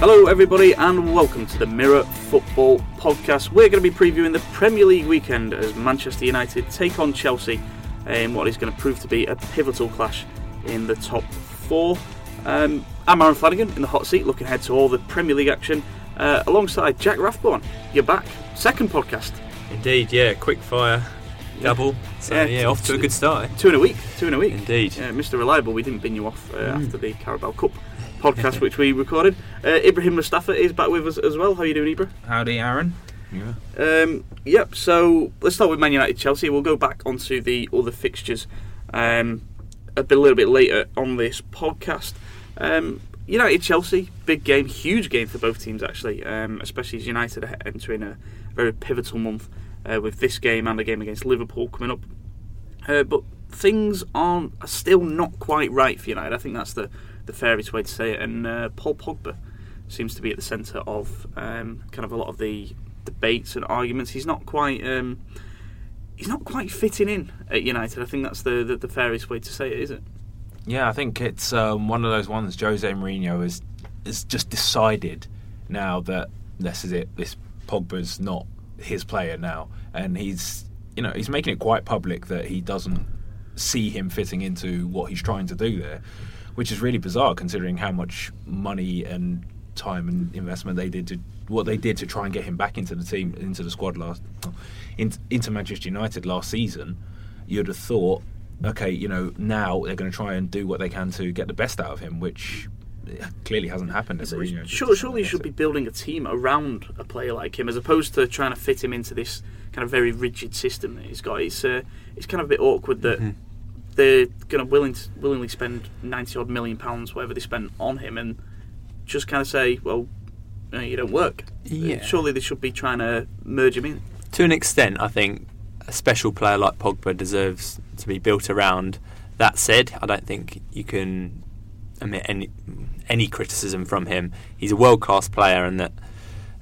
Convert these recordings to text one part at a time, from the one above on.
Hello, everybody, and welcome to the Mirror Football Podcast. We're going to be previewing the Premier League weekend as Manchester United take on Chelsea in what is going to prove to be a pivotal clash in the top four. Um, I'm Aaron Flanagan in the hot seat, looking ahead to all the Premier League action uh, alongside Jack Rathborn. You're back, second podcast. Indeed, yeah, quick fire double. So Yeah, yeah, off to a good start. eh? Two in a week, two in a week. Indeed. Uh, Mr. Reliable, we didn't bin you off uh, Mm. after the Carabao Cup podcast, which we recorded. Uh, Ibrahim Mustapha is back with us as well. How are you doing, Ibra? Howdy, Aaron. Yeah. Um, yep. So let's start with Man United Chelsea. We'll go back onto the other fixtures um, a bit, a little bit later on this podcast. Um, United Chelsea, big game, huge game for both teams actually, um, especially as United are entering a very pivotal month uh, with this game and a game against Liverpool coming up. Uh, but things aren't are still not quite right for United. I think that's the, the fairest way to say it. And uh, Paul Pogba seems to be at the centre of um, kind of a lot of the debates and arguments. He's not quite um, he's not quite fitting in at United. I think that's the, the, the fairest way to say it, is it? Yeah, I think it's um, one of those ones. Jose Mourinho has has just decided now that this is it. This Pogba's not his player now, and he's you know he's making it quite public that he doesn't see him fitting into what he's trying to do there, which is really bizarre considering how much money and time and investment they did to what they did to try and get him back into the team into the squad last in, into Manchester United last season. You'd have thought, okay, you know, now they're going to try and do what they can to get the best out of him, which eh, clearly hasn't happened. So Mourinho sure, surely you should be building a team around a player like him, as opposed to trying to fit him into this kind of very rigid system that he's got. It's uh, it's kind of a bit awkward that Mhm. They're going to willing to, willingly spend ninety odd million pounds, whatever they spent on him, and just kind of say, well, uh, you don't work. Yeah. Surely they should be trying to merge him in. To an extent, I think a special player like Pogba deserves to be built around. That said, I don't think you can omit any any criticism from him. He's a world class player, and that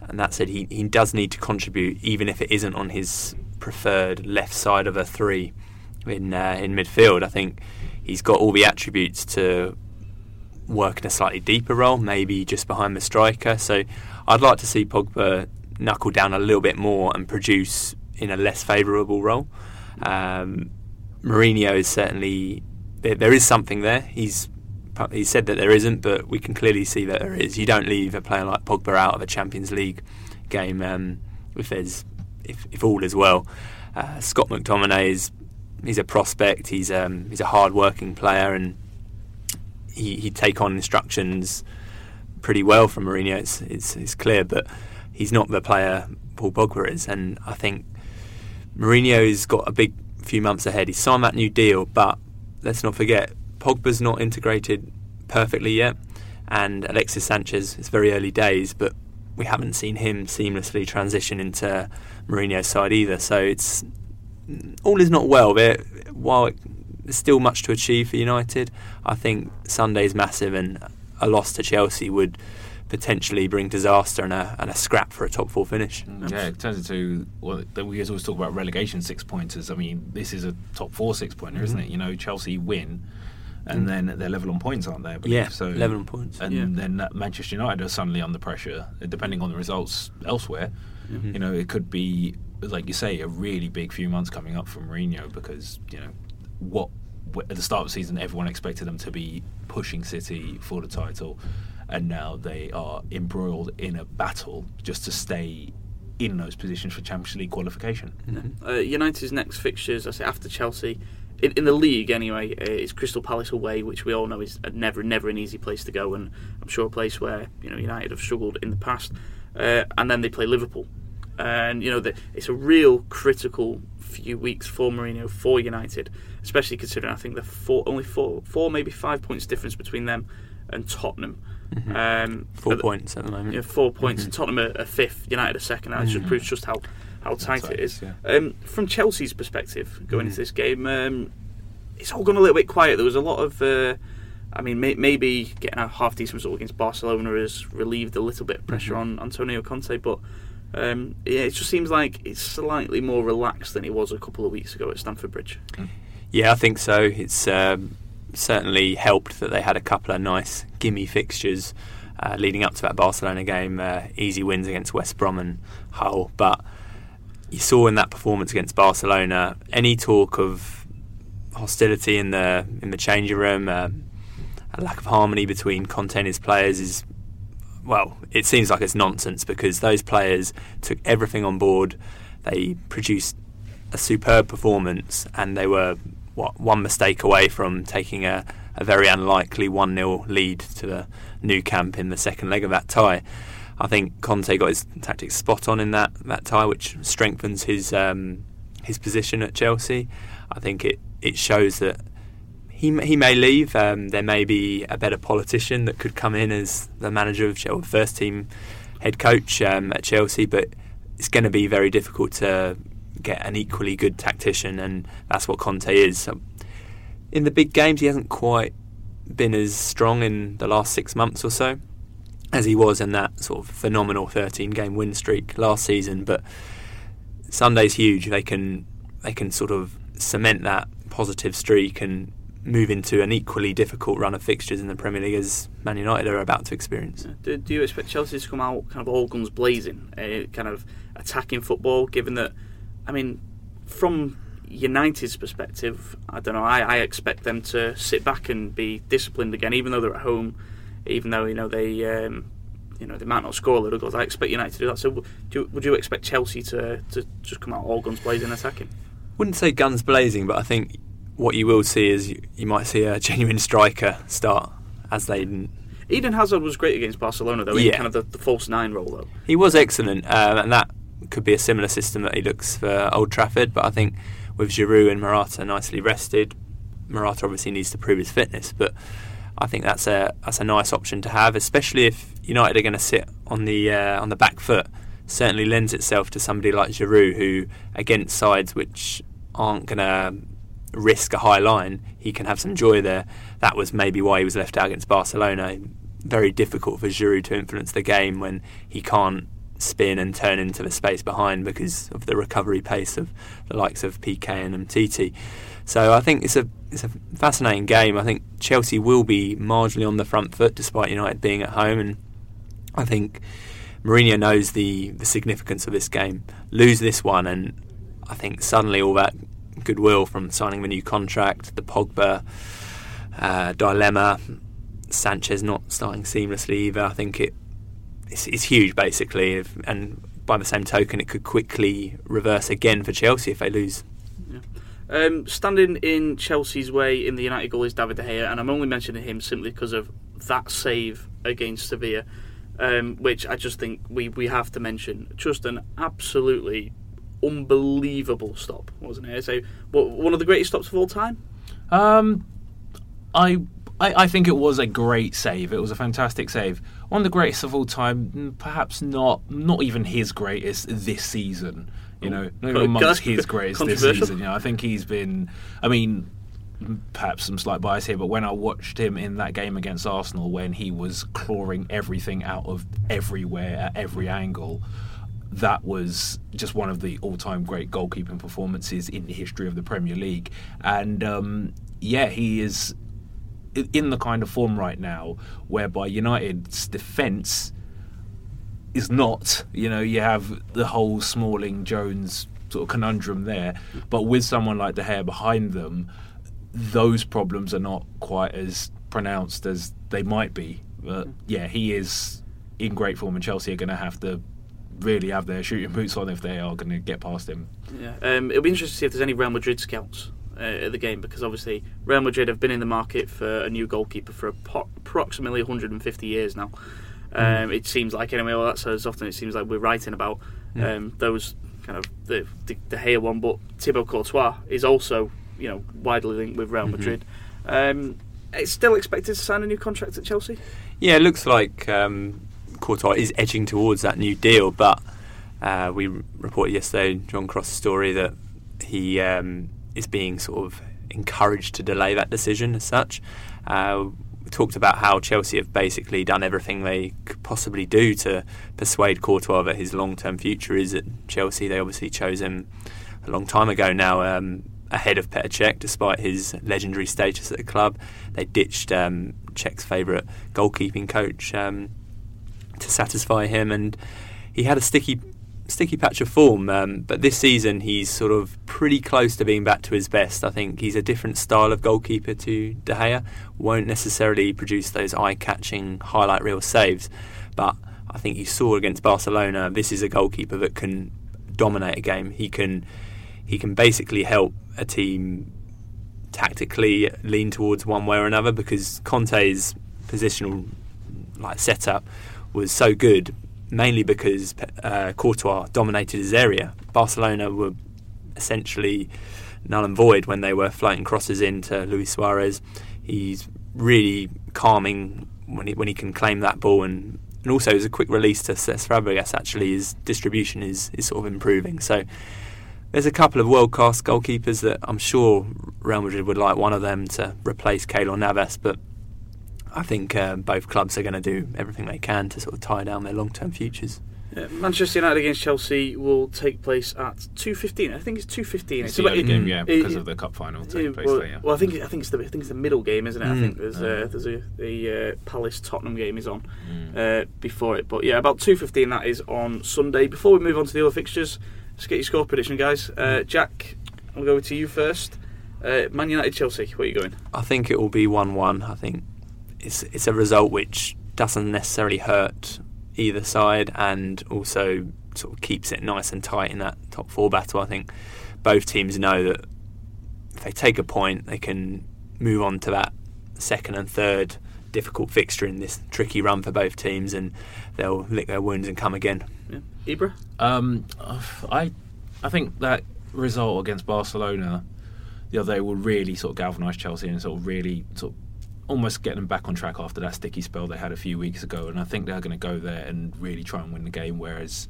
and that said, he, he does need to contribute, even if it isn't on his preferred left side of a three in uh, in midfield. I think he's got all the attributes to work in a slightly deeper role, maybe just behind the striker. So I'd like to see Pogba knuckle down a little bit more and produce in a less favourable role. Um, Mourinho is certainly there, there is something there. He's he said that there isn't, but we can clearly see that there is. You don't leave a player like Pogba out of a Champions League game um, if there's if, if all is well. Uh, Scott McTominay is he's a prospect. He's um, he's a hard working player and he, he'd take on instructions pretty well from Mourinho. It's, it's, it's clear, but he's not the player Paul Pogba is. And I think Mourinho's got a big few months ahead. He's signed that new deal, but let's not forget Pogba's not integrated perfectly yet, and Alexis Sanchez. It's very early days, but we haven't seen him seamlessly transition into Mourinho's side either. So it's all is not well. There, while it, there's still much to achieve for United, I think Sunday's massive, and a loss to Chelsea would potentially bring disaster and a, and a scrap for a top four finish. Yeah, it turns into well, we always talk about relegation six pointers. I mean, this is a top four six pointer, isn't Mhm. it? You know, Chelsea win, and Mm. then they're level on points, aren't they? Yeah, so 11 points. and Yeah. then Manchester United are suddenly under pressure, depending on the results elsewhere. Mhm. You know, it could be like you say, a really big few months coming up for Mourinho because you know what at the start of the season everyone expected them to be pushing City for the title, and now they are embroiled in a battle just to stay in those positions for Champions League qualification. Mhm. Uh, United's next fixtures, I say after Chelsea, in, in the league anyway, uh, is Crystal Palace away, which we all know is never, never an easy place to go, and I'm sure a place where you know United have struggled in the past. Uh, and then they play Liverpool, and you know the, it's a real critical few weeks for Mourinho for United, especially considering I think the four, only four, four maybe five points difference between them and Tottenham. Mhm. Um, Four at the- points at the moment. yeah, four points. Mhm. Tottenham are, are fifth, United are second. That just Mhm. proves just how, how tight tight it is. yeah. Um, from Chelsea's perspective, going into this game, um, it's all gone a little bit quiet. There was a lot of, uh, I mean, may, maybe getting a half decent result against Barcelona has relieved a little bit of pressure Mhm. on Antonio Conte, but um, yeah, it just seems like it's slightly more relaxed than it was a couple of weeks ago at Stamford Bridge. Yeah, I think so. It's um, certainly helped that they had a couple of nice gimme fixtures uh, leading up to that Barcelona game. Uh, easy wins against West Brom and Hull, but you saw in that performance against Barcelona any talk of hostility in the in the changing room, uh, a lack of harmony between Conte and his players is well, it seems like it's nonsense because those players took everything on board. They produced a superb performance, and they were what one mistake away from taking a, a very unlikely one 0 lead to the Nou Camp in the second leg of that tie. I think Conte got his tactics spot on in that, that tie, which strengthens his um, his position at Chelsea. I think it, it shows that he he may leave. Um, there may be a better politician that could come in as the manager of Chelsea, first team head coach um, at Chelsea, but it's going to be very difficult to get an equally good tactician, and that's what Conte is. In the big games, he hasn't quite been as strong in the last six months or so as he was in that sort of phenomenal 13 game win streak last season. But Sunday's huge. They can they can sort of cement that positive streak and move into an equally difficult run of fixtures in the Premier League as Man United are about to experience. Do, do you expect Chelsea to come out kind of all guns blazing, uh, kind of attacking football? Given that, I mean, from United's perspective, I don't know. I, I expect them to sit back and be disciplined again, even though they're at home even though you know they um, you know they might not score a lot of goals. I expect United to do that. So, do you, would you expect Chelsea to to just come out all guns blazing attacking? Wouldn't say guns blazing, but I think what you will see is you, you might see a genuine striker start as they. Eden Hazard was great against Barcelona, though. Yeah. In kind of the, the, false nine role, though. He was excellent, um, and that could be a similar system that he looks for Old Trafford. But I think with Giroud and Morata nicely rested, Morata obviously needs to prove his fitness, but I think that's a that's a nice option to have, especially if United are going to sit on the uh, on the back foot. Certainly lends itself to somebody like Giroud, who against sides which aren't going to risk a high line, he can have some joy there. That was maybe why he was left out against Barcelona. Very difficult for Giroud to influence the game when he can't spin and turn into the space behind because of the recovery pace of the likes of Piqué and Umtiti. So I think it's a it's a fascinating game. I think Chelsea will be marginally on the front foot despite United being at home, and I think Mourinho knows the the significance of this game. Lose this one, and I think suddenly all that goodwill from signing the new contract, the Pogba uh, dilemma, Sanchez not starting seamlessly either. I think it it's, it's huge basically, if, and by the same token, it could quickly reverse again for Chelsea if they lose um, standing in Chelsea's way in the United goal is David De Gea, and I'm only mentioning him simply because of that save against Sevilla, um, which I just think we, we have to mention. Just an absolutely unbelievable stop, wasn't it? So, what, one of the greatest stops of all time. Um, I, I I think it was a great save. It was a fantastic save. One of the greatest of all time. Perhaps not not even his greatest this season. You know, not even amongst his greatest this season. You know, I think he's been. I mean, perhaps some slight bias here, but when I watched him in that game against Arsenal, when he was clawing everything out of everywhere at every angle, that was just one of the all-time great goalkeeping performances in the history of the Premier League. And um, yeah, he is in the kind of form right now whereby United's defence is not. You know, you have the whole Smalling Jones sort of conundrum there, but with someone like De Gea behind them, those problems are not quite as pronounced as they might be. But yeah, he is in great form, and Chelsea are going to have to really have their shooting boots on if they are going to get past him. Yeah, um, it'll be interesting to see if there's any Real Madrid scouts uh, at the game because obviously Real Madrid have been in the market for a new goalkeeper for approximately 150 years now. Mm. Um, it seems like anyway. Well, that's as often it seems like we're writing about um, those kind of the, the De Gea one, but Thibaut Courtois is also you know widely linked with Real mm-hmm. Madrid. Um, it's still expected to sign a new contract at Chelsea. Yeah, it looks like um, Courtois is edging towards that new deal, but uh, we reported yesterday John Cross' story that he um, is being sort of encouraged to delay that decision as such. Uh, talked about how Chelsea have basically done everything they could possibly do to persuade Courtois that his long-term future is at Chelsea. They obviously chose him a long time ago now, um, ahead of Petr Cech, despite his legendary status at the club. They ditched um, Cech's favourite goalkeeping coach, um, to satisfy him, and he had a sticky sticky patch of form. Um, but this season, he's sort of pretty close to being back to his best. I think he's a different style of goalkeeper to De Gea. Won't necessarily produce those eye-catching highlight reel saves, but I think you saw against Barcelona. This is a goalkeeper that can dominate a game. He can he can basically help a team tactically lean towards one way or another because Conte's positional like setup was so good, mainly because uh, Courtois dominated his area. Barcelona were essentially null and void when they were floating crosses into Luis Suarez. He's really calming when he when he can claim that ball and. And also, as a quick release to Cesc Fabregas, actually, his distribution is, is sort of improving. So, there's a couple of world class goalkeepers that I'm sure Real Madrid would like one of them to replace Keylor Navas, but I think uh, both clubs are going to do everything they can to sort of tie down their long term futures. Yeah, Manchester United against Chelsea will take place at two fifteen. I think it's two fifteen. It's, it's the game, yeah, because it, of the cup final taking place well, there. Yeah. Well, I think I think it's the I think it's the middle game, isn't it? Mm. I think there's uh, there's a the uh, Palace Tottenham game is on mm. uh, before it, but yeah, about two fifteen. That is on Sunday. Before we move on to the other fixtures. Let's get your score prediction, guys. Uh, Jack, I'll go to you first. Uh, Man United Chelsea, where are you going? I think it will be 1 1. I think it's, it's a result which doesn't necessarily hurt either side and also sort of keeps it nice and tight in that top four battle. I think both teams know that if they take a point, they can move on to that second and third difficult fixture in this tricky run for both teams, and they'll lick their wounds and come again. Yeah. Ibra? Um, I, I think that result against Barcelona the other day will really sort of galvanise Chelsea and sort of really sort of almost get them back on track after that sticky spell they had a few weeks ago. And I think they're going to go there and really try and win the game. Whereas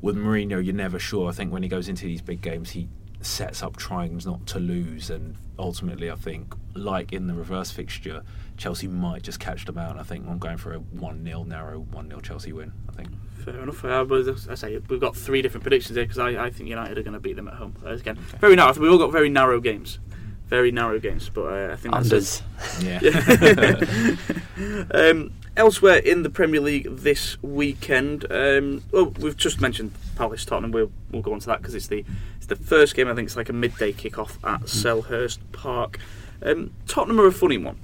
with Mourinho, you're never sure. I think when he goes into these big games, he sets up trying not to lose. And ultimately, I think, like in the reverse fixture, Chelsea might just catch them out. And I think I'm going for a 1 0 narrow 1 0 Chelsea win. I think. Fair enough. Uh, I say we've got three different predictions here because I, I think United are going to beat them at home. Uh, again, okay. very narrow. We've all got very narrow games. Very narrow games, but uh, I think that's Unders. Yeah. um, elsewhere in the Premier League this weekend, um, well, we've just mentioned Palace Tottenham. We'll we'll go on to that because it's the it's the first game. I think it's like a midday kickoff at mm. Selhurst Park. Um, Tottenham are a funny one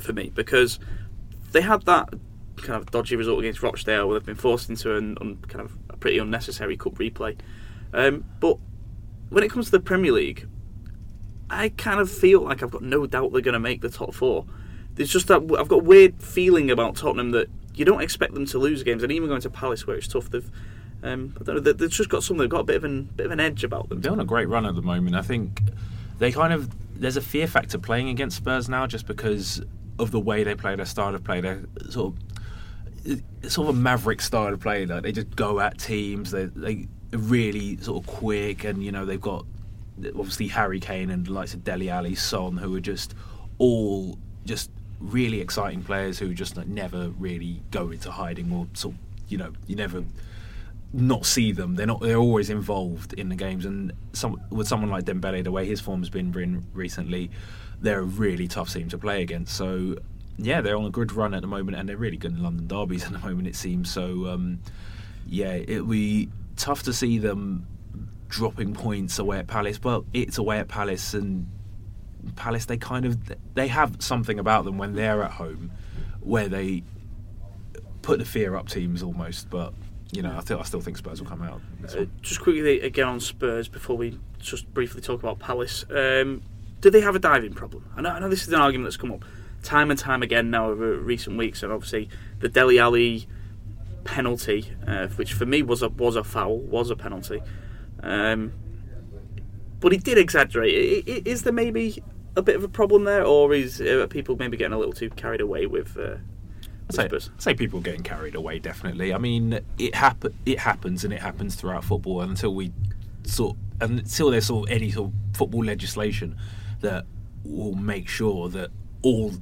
for me because they had that kind of dodgy result against Rochdale where they've been forced into an un, kind of a pretty unnecessary cup replay. Um, but when it comes to the Premier League, I kind of feel like I've got no doubt they're going to make the top four. There's just that I've got a weird feeling about Tottenham that you don't expect them to lose games, and even going to Palace where it's tough, they've um, I don't know, they've just got something. They've got a bit of an bit of an edge about them. They're on a great run at the moment. I think they kind of there's a fear factor playing against Spurs now, just because of the way they play, their style of play, their sort of sort of a maverick style of play. Like they just go at teams. They they really sort of quick, and you know they've got obviously Harry Kane and the likes of Dele Alli, Son, who are just all just really exciting players who just like, never really go into hiding or sort of, you know you never not see them. They're not. They're always involved in the games. And some, with someone like Dembele, the way his form has been recently, they're a really tough team to play against. So yeah, they're on a good run at the moment, and they're really good in London derbies at the moment. It seems so. Um, yeah, it'll be tough to see them dropping points away at Palace. But it's away at Palace, and Palace they kind of they have something about them when they're at home, where they put the fear up teams almost. But you know, I, th- I still think Spurs will come out. Uh, just quickly again on Spurs before we just briefly talk about Palace. Um, do they have a diving problem? I know, I know this is an argument that's come up time and time again now over recent weeks, and obviously the Dele Alli penalty, uh, which for me was a was a foul, was a penalty. Um, but he did exaggerate. Is there maybe a bit of a problem there, or is uh, people maybe getting a little too carried away with? Uh, say, say people getting carried away. Definitely. I mean, it happen. It happens, and it happens throughout football until we sort until there's sort of any sort of football legislation that will make sure that all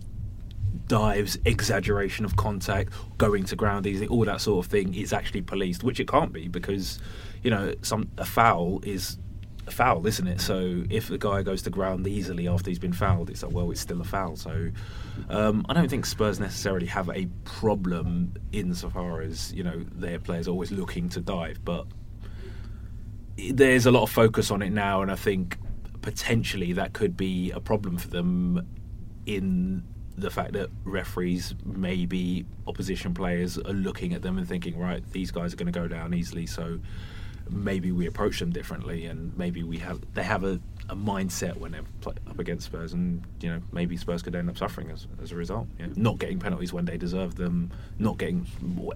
dives, exaggeration of contact, going to ground easy, all that sort of thing is actually policed, which it can't be because you know some a foul is a foul, isn't it? So if the guy goes to ground easily after he's been fouled, it's like, well, it's still a foul. So um, I don't think Spurs necessarily have a problem insofar as you know their players are always looking to dive, but there's a lot of focus on it now, and I think potentially that could be a problem for them in the fact that referees, maybe opposition players, are looking at them and thinking, right, these guys are going to go down easily, so maybe we approach them differently, and maybe we have they have a, a mindset when they're up against Spurs, and you know maybe Spurs could end up suffering as, as a result. Know, not getting penalties when they deserve them, not getting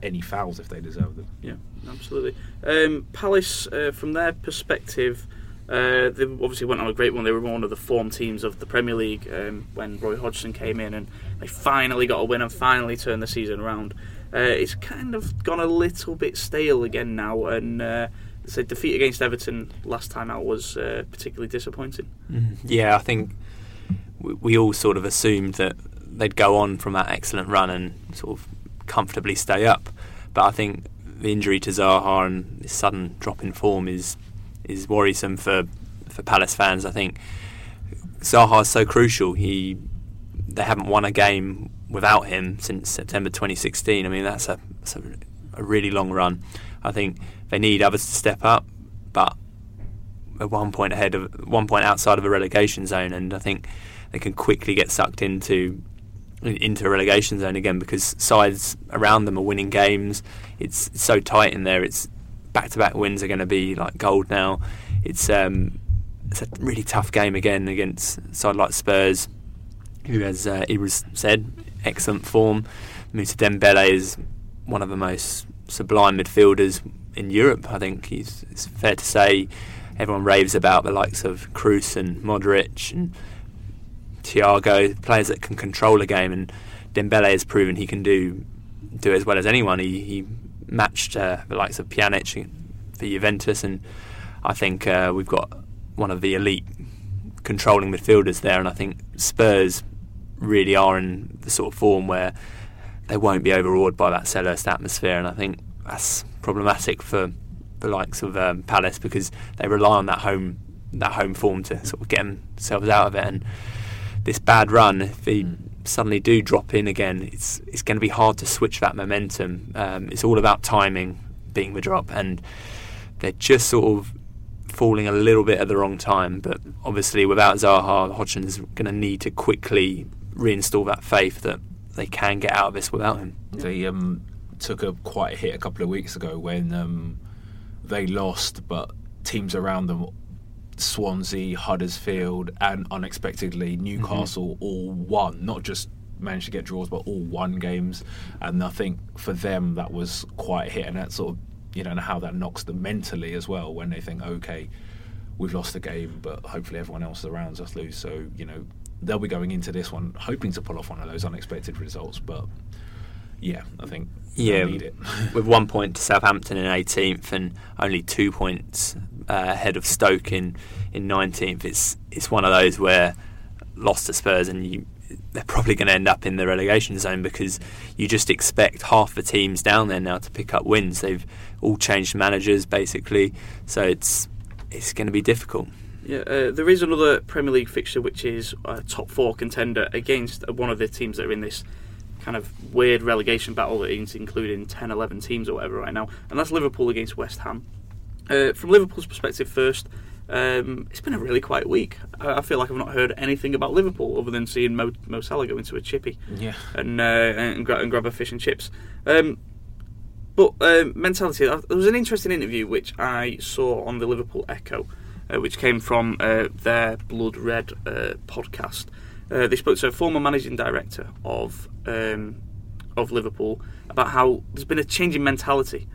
any fouls if they deserve them. Yeah, absolutely. Um, Palace, uh, from their perspective. Uh, they obviously went on a great one. They were one of the form teams of the Premier League um, when Roy Hodgson came in, and they finally got a win and finally turned the season around. Uh, it's kind of gone a little bit stale again now, and uh, the defeat against Everton last time out was uh, particularly disappointing. Mm, yeah, I think we, we all sort of assumed that they'd go on from that excellent run and sort of comfortably stay up, but I think the injury to Zaha and this sudden drop in form is is worrisome for for Palace fans. I think Zaha is so crucial. He they haven't won a game without him since September 2016. I mean that's a, that's a, a really long run. I think they need others to step up, but at one point ahead of one point outside of a relegation zone, and I think they can quickly get sucked into into a relegation zone again because sides around them are winning games. It's, it's so tight in there. It's back to back wins are going to be like gold now. It's um, it's a really tough game again against side like Spurs, who, as uh, was said, excellent form. Moussa Dembele is one of the most sublime midfielders in Europe. I think he's, it's fair to say everyone raves about the likes of Kroos and Modric and Thiago, players that can control a game, and Dembele has proven he can do do as well as anyone. He, he matched uh, the likes of Pjanic for Juventus, and I think uh, we've got one of the elite controlling midfielders there, and I think Spurs really are in the sort of form where they won't be overawed by that Selhurst atmosphere, and I think that's problematic for the likes of um, Palace because they rely on that home that home form to sort of get themselves out of it. And this bad run, if they mm. suddenly do drop in again, it's it's going to be hard to switch that momentum. Um, it's all about timing being the drop, and they're just sort of falling a little bit at the wrong time. But obviously, without Zaha, Hodgson's going to need to quickly reinstall that faith that they can get out of this without him. They um, took a quite a hit a couple of weeks ago when um, they lost, but teams around them, Swansea, Huddersfield, and unexpectedly Newcastle, mm-hmm. all won. Not just managed to get draws, but all won games. And I think for them that was quite a hit, and that sort of you know how that knocks them mentally as well when they think, okay, we've lost the game, but hopefully everyone else around us lose. So you know they'll be going into this one hoping to pull off one of those unexpected results, but yeah, I think yeah, with one point to Southampton in 18th and only two points uh, ahead of Stoke in, in 19th, it's it's one of those where lost to Spurs and you they're probably going to end up in the relegation zone because you just expect half the teams down there now to pick up wins. They've all changed managers basically, so it's it's going to be difficult. Yeah, uh, there is another Premier League fixture which is a top four contender against one of the teams that are in this kind of weird relegation battle that is including 10, 11 teams or whatever right now, and that's Liverpool against West Ham. Uh, from Liverpool's perspective, first, um, it's been a really quiet week. I, I, feel like I've not heard anything about Liverpool other than seeing Mo, Mo Salah go into a chippy, yeah, and uh, and, gra- and, grab a fish and chips. Um, but uh, mentality. There was an interesting interview which I saw on the Liverpool Echo, uh, which came from uh, their Blood Red uh, podcast. Uh, they spoke to a former managing director of um, of Liverpool about how there's been a change in mentality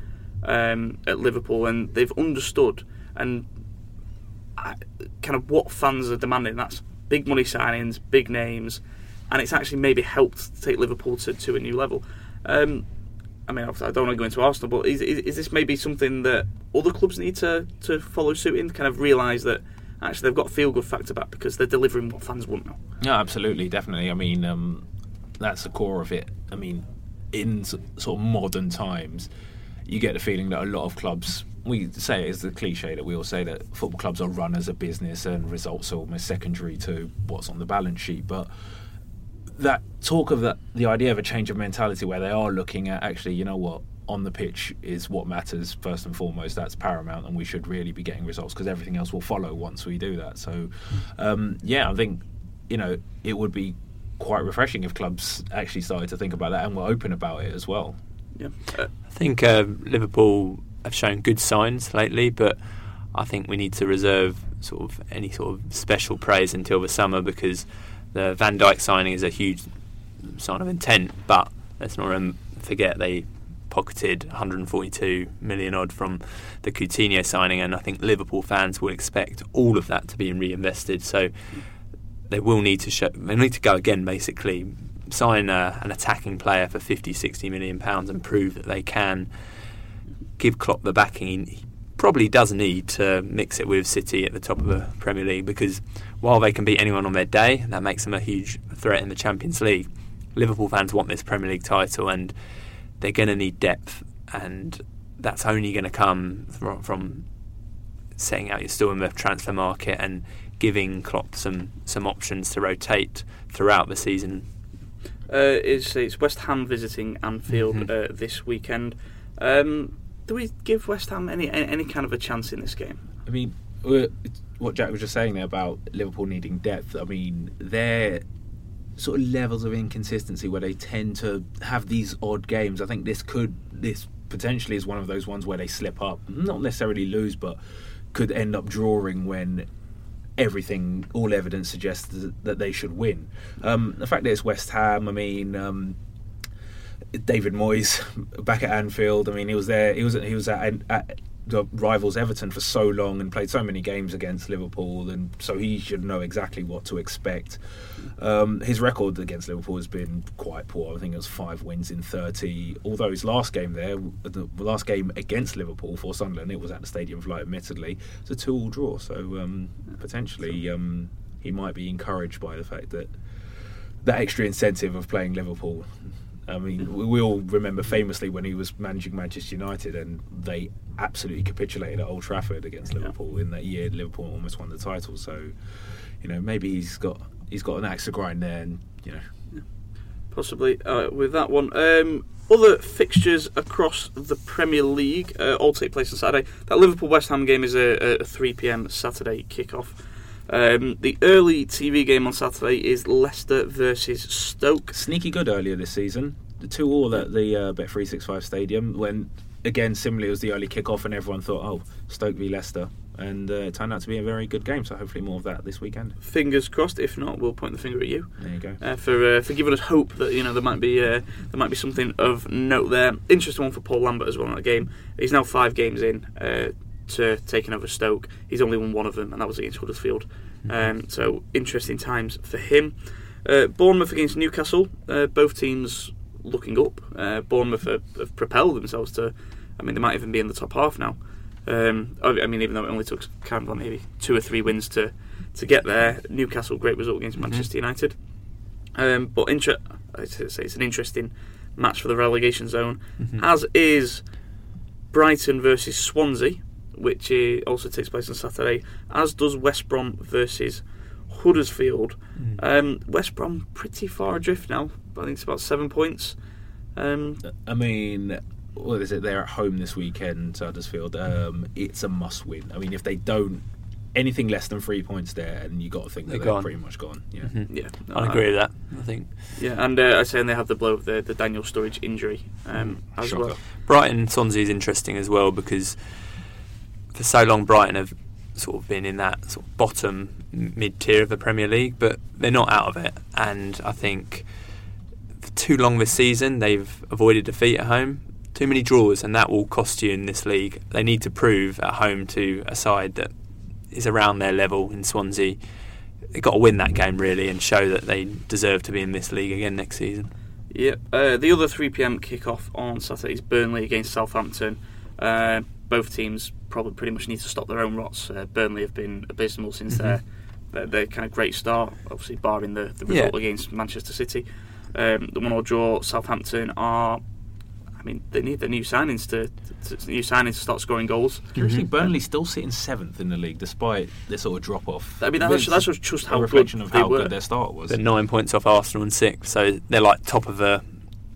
um, at Liverpool, and they've understood and uh, kind of what fans are demanding. That's big money signings, big names, and it's actually maybe helped take Liverpool to, to a new level. Um, I mean, I don't want to go into Arsenal, but is, is, is this maybe something that other clubs need to, to follow suit in? Kind of realise that actually they've got a feel good factor back because they're delivering what fans want now. Yeah, absolutely, definitely. I mean, um, that's the core of it. I mean, in sort of modern times, you get the feeling that a lot of clubs we say it's the cliche that we all say that football clubs are run as a business and results are almost secondary to what's on the balance sheet. But that talk of that, the idea of a change of mentality where they are looking at actually, you know what, on the pitch is what matters first and foremost. That's paramount, and we should really be getting results because everything else will follow once we do that. So, um, yeah, I think you know it would be quite refreshing if clubs actually started to think about that and were open about it as well. Yeah, I think uh, Liverpool have shown good signs lately, but I think we need to reserve sort of any sort of special praise until the summer because the Van Dijk signing is a huge sign of intent. But let's not forget they pocketed 142 million odd from the Coutinho signing, and I think Liverpool fans will expect all of that to be reinvested. So they will need to show, they need to go again, basically sign a, an attacking player for 50, 60 million pounds and prove that they can give Klopp the backing he probably does need to mix it with City at the top of the Premier League because while they can beat anyone on their day, that makes them a huge threat in the Champions League. Liverpool fans want this Premier League title and they're going to need depth, and that's only going to come from, from setting out your store in the transfer market and giving Klopp some some options to rotate throughout the season. Uh, it's, it's West Ham visiting Anfield Mhm. uh, this weekend. Um, do we give West Ham any, any kind of a chance in this game? I mean, what Jack was just saying there about Liverpool needing depth. I mean, their sort of levels of inconsistency where they tend to have these odd games. I think this could this potentially is one of those ones where they slip up, not necessarily lose, but could end up drawing when everything, all evidence suggests that they should win. Um, the fact that it's West Ham, I mean. Um, David Moyes back at Anfield. I mean, he was there. He was he was at, at the rivals Everton for so long and played so many games against Liverpool, and so he should know exactly what to expect. Um, his record against Liverpool has been quite poor. I think it was five wins in thirty. Although his last game there, the last game against Liverpool for Sunderland, it was at the Stadium of Light. Admittedly, it's a two-all draw, so um, potentially um, he might be encouraged by the fact that that extra incentive of playing Liverpool. I mean, we we all remember famously when he was managing Manchester United and they absolutely capitulated at Old Trafford against Yeah. Liverpool in that year. Liverpool almost won the title, so you know maybe he's got he's got an axe to grind there, and you know Possibly uh, with that one. Um, other fixtures across the Premier League uh, all take place on Saturday. That Liverpool West Ham game is a, a 3 pm Saturday kickoff. Um, the early TV game on Saturday is Leicester versus Stoke. sneaky good earlier this season. The two all at the uh, Bet three six five Stadium when again similarly it was the early kickoff and everyone thought oh Stoke v Leicester and uh, it turned out to be a very good game. So hopefully more of that this weekend. Fingers crossed. If not, we'll point the finger at you. There you go. uh, for uh, for giving us hope that you know there might be uh, there might be something of note there. Interesting one for Paul Lambert as well in that game. He's now five games in uh, to taking over Stoke. He's only won one of them, and that was against Huddersfield. Um, so interesting times for him. Uh, Bournemouth against Newcastle. Uh, both teams looking up. Uh, Bournemouth have, have propelled themselves to. I mean, they might even be in the top half now. Um, I I mean, even though it only took kind of like maybe two or three wins to to get there. Newcastle, great result against Mhm. Manchester United. Um, but inter- I'd say it's an interesting match for the relegation zone, Mhm. as is Brighton versus Swansea, which uh, also takes place on Saturday, as does West Brom versus Huddersfield. Mm. Um, West Brom pretty far adrift now. I think it's about seven points. Um, I mean, what is it? They're at home this weekend, Huddersfield. Um, it's a must-win. I mean, if they don't anything less than three points there, and you got to think They're they're pretty much gone. Yeah. Mhm. yeah, no, I agree with that. I think Yeah, and uh, I say and they have the blow of the, the Daniel Sturridge injury um, as Shocker. well. Brighton Swansea is interesting as well because for so long Brighton have sort of been in that sort of bottom mid tier of the Premier League, but they're not out of it. And I think for too long this season they've avoided defeat at home. Too many draws, and that will cost you in this league. They need to prove at home to a side that is around their level in Swansea. They've got to win that game really and show that they deserve to be in this league again next season. Yeah, uh, the other 3 pm kickoff on Saturday is Burnley against Southampton. Uh, both teams probably pretty much need to stop their own rots. Uh, Burnley have been abysmal since Mhm. their, their their kind of great start, obviously barring the, the result Yeah. against Manchester City. Um, the one or draw, Southampton are I mean, they need the new signings to, to, to new signings to start scoring goals. Curiously, Mhm. Burnley still sitting seventh in the league despite this sort of drop off. I mean, that's, that's just how a good reflection of they how were. good their start was. They're nine points off Arsenal and six, so they're like top of the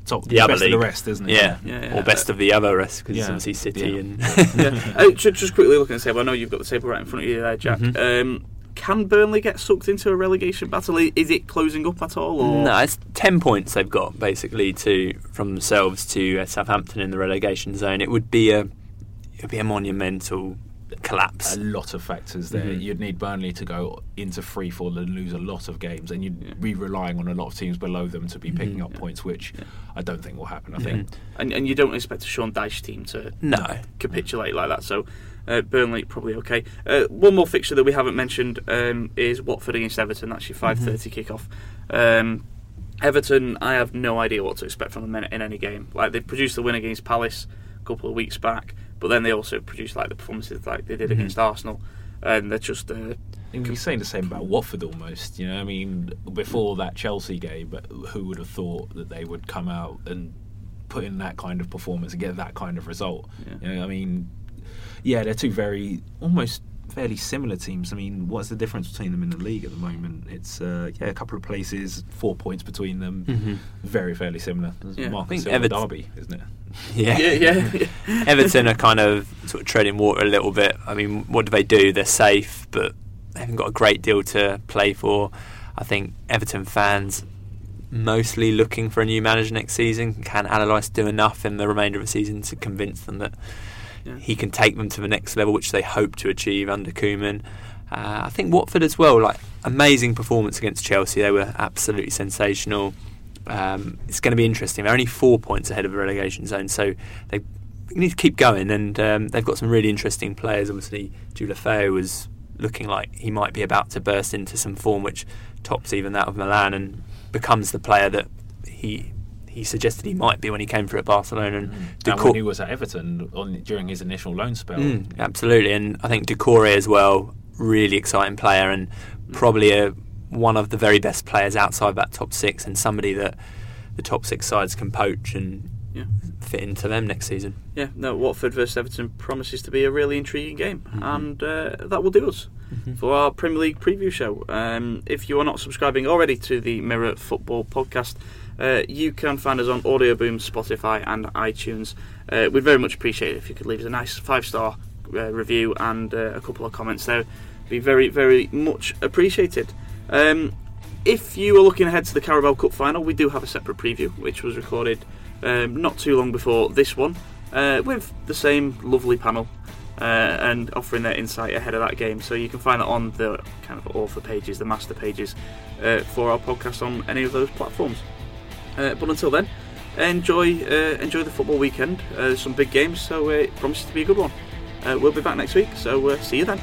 Top, the other best of the rest, isn't it? yeah, Yeah, yeah. or best of the other rest because Yeah. obviously City Yeah. and yeah. Uh, just quickly looking at the table, I know you've got the table right in front of you there, Jack. Mhm. Um, can Burnley get sucked into a relegation battle? Is it closing up at all? Or? no, it's ten points they've got basically to from themselves to uh, Southampton in the relegation zone. It would be a it would be a monumental collapse. a lot of factors there. Mhm. You'd need Burnley to go into free fall and lose a lot of games, and you'd Yeah. be relying on a lot of teams below them to be picking Mhm. up points, which Yeah. I don't think will happen. I think And, and you don't expect a Sean Dyche team to No. capitulate like that. So uh, Burnley probably okay. Uh, one more fixture that we haven't mentioned um, is Watford against Everton. That's your five thirty kickoff. Um, Everton, I have no idea what to expect from them in, in any game. Like they produced the win against Palace a couple of weeks back, but then they also produced like the performances like they did Mhm. against Arsenal, and they're just uh, you'd be saying the same about Watford almost. You know, I mean, before that Chelsea game, but who would have thought that they would come out and put in that kind of performance and get that kind of result? Yeah. You know, I mean, yeah, they're two very almost fairly similar teams. I mean, what's the difference between them in the league at the moment? It's uh, yeah, a couple of places, four points between them. Mhm. Very fairly similar. It's Yeah. I Marcus think Silva Everton- Derby, isn't it? Yeah. yeah, yeah. Everton are kind of sort of treading water a little bit. I mean, what do they do? They're safe, but they haven't got a great deal to play for. I think Everton fans mostly looking for a new manager next season. Can Allardyce do enough in the remainder of the season to convince them that Yeah. he can take them to the next level, which they hope to achieve under Koeman? Uh, I think Watford as well, like amazing performance against Chelsea. They were absolutely sensational. Um, it's going to be interesting. They're only four points ahead of the relegation zone, so they need to keep going. And um, they've got some really interesting players. Obviously, Deulofeu was looking like he might be about to burst into some form, which tops even that of Milan and becomes the player that he he suggested he might be when he came through at Barcelona. And, And Deco- when he was at Everton on, during his initial loan spell. Mm, absolutely, and I think Doucoure as well, really exciting player, and probably a, one of the very best players outside that top six, and somebody that the top six sides can poach and Yeah. fit into them next season. Yeah, no, Watford versus Everton promises to be a really intriguing game, Mhm. and uh, that will do us for our Premier League preview show. Um, if you are not subscribing already to the Mirror Football podcast, uh, you can find us on Audioboom, Spotify, and iTunes. Uh, we'd very much appreciate it if you could leave us a nice five star uh, review and uh, a couple of comments there. Be very, very much appreciated. Um, if you are looking ahead to the Carabao Cup final, we do have a separate preview, which was recorded um, not too long before this one, uh, with the same lovely panel uh, and offering their insight ahead of that game. So you can find that on the kind of author pages, the master pages uh, for our podcast on any of those platforms. Uh, but until then, enjoy uh, enjoy the football weekend. Uh, some big games, so it promises to be a good one. We'll be back next week, so see you then.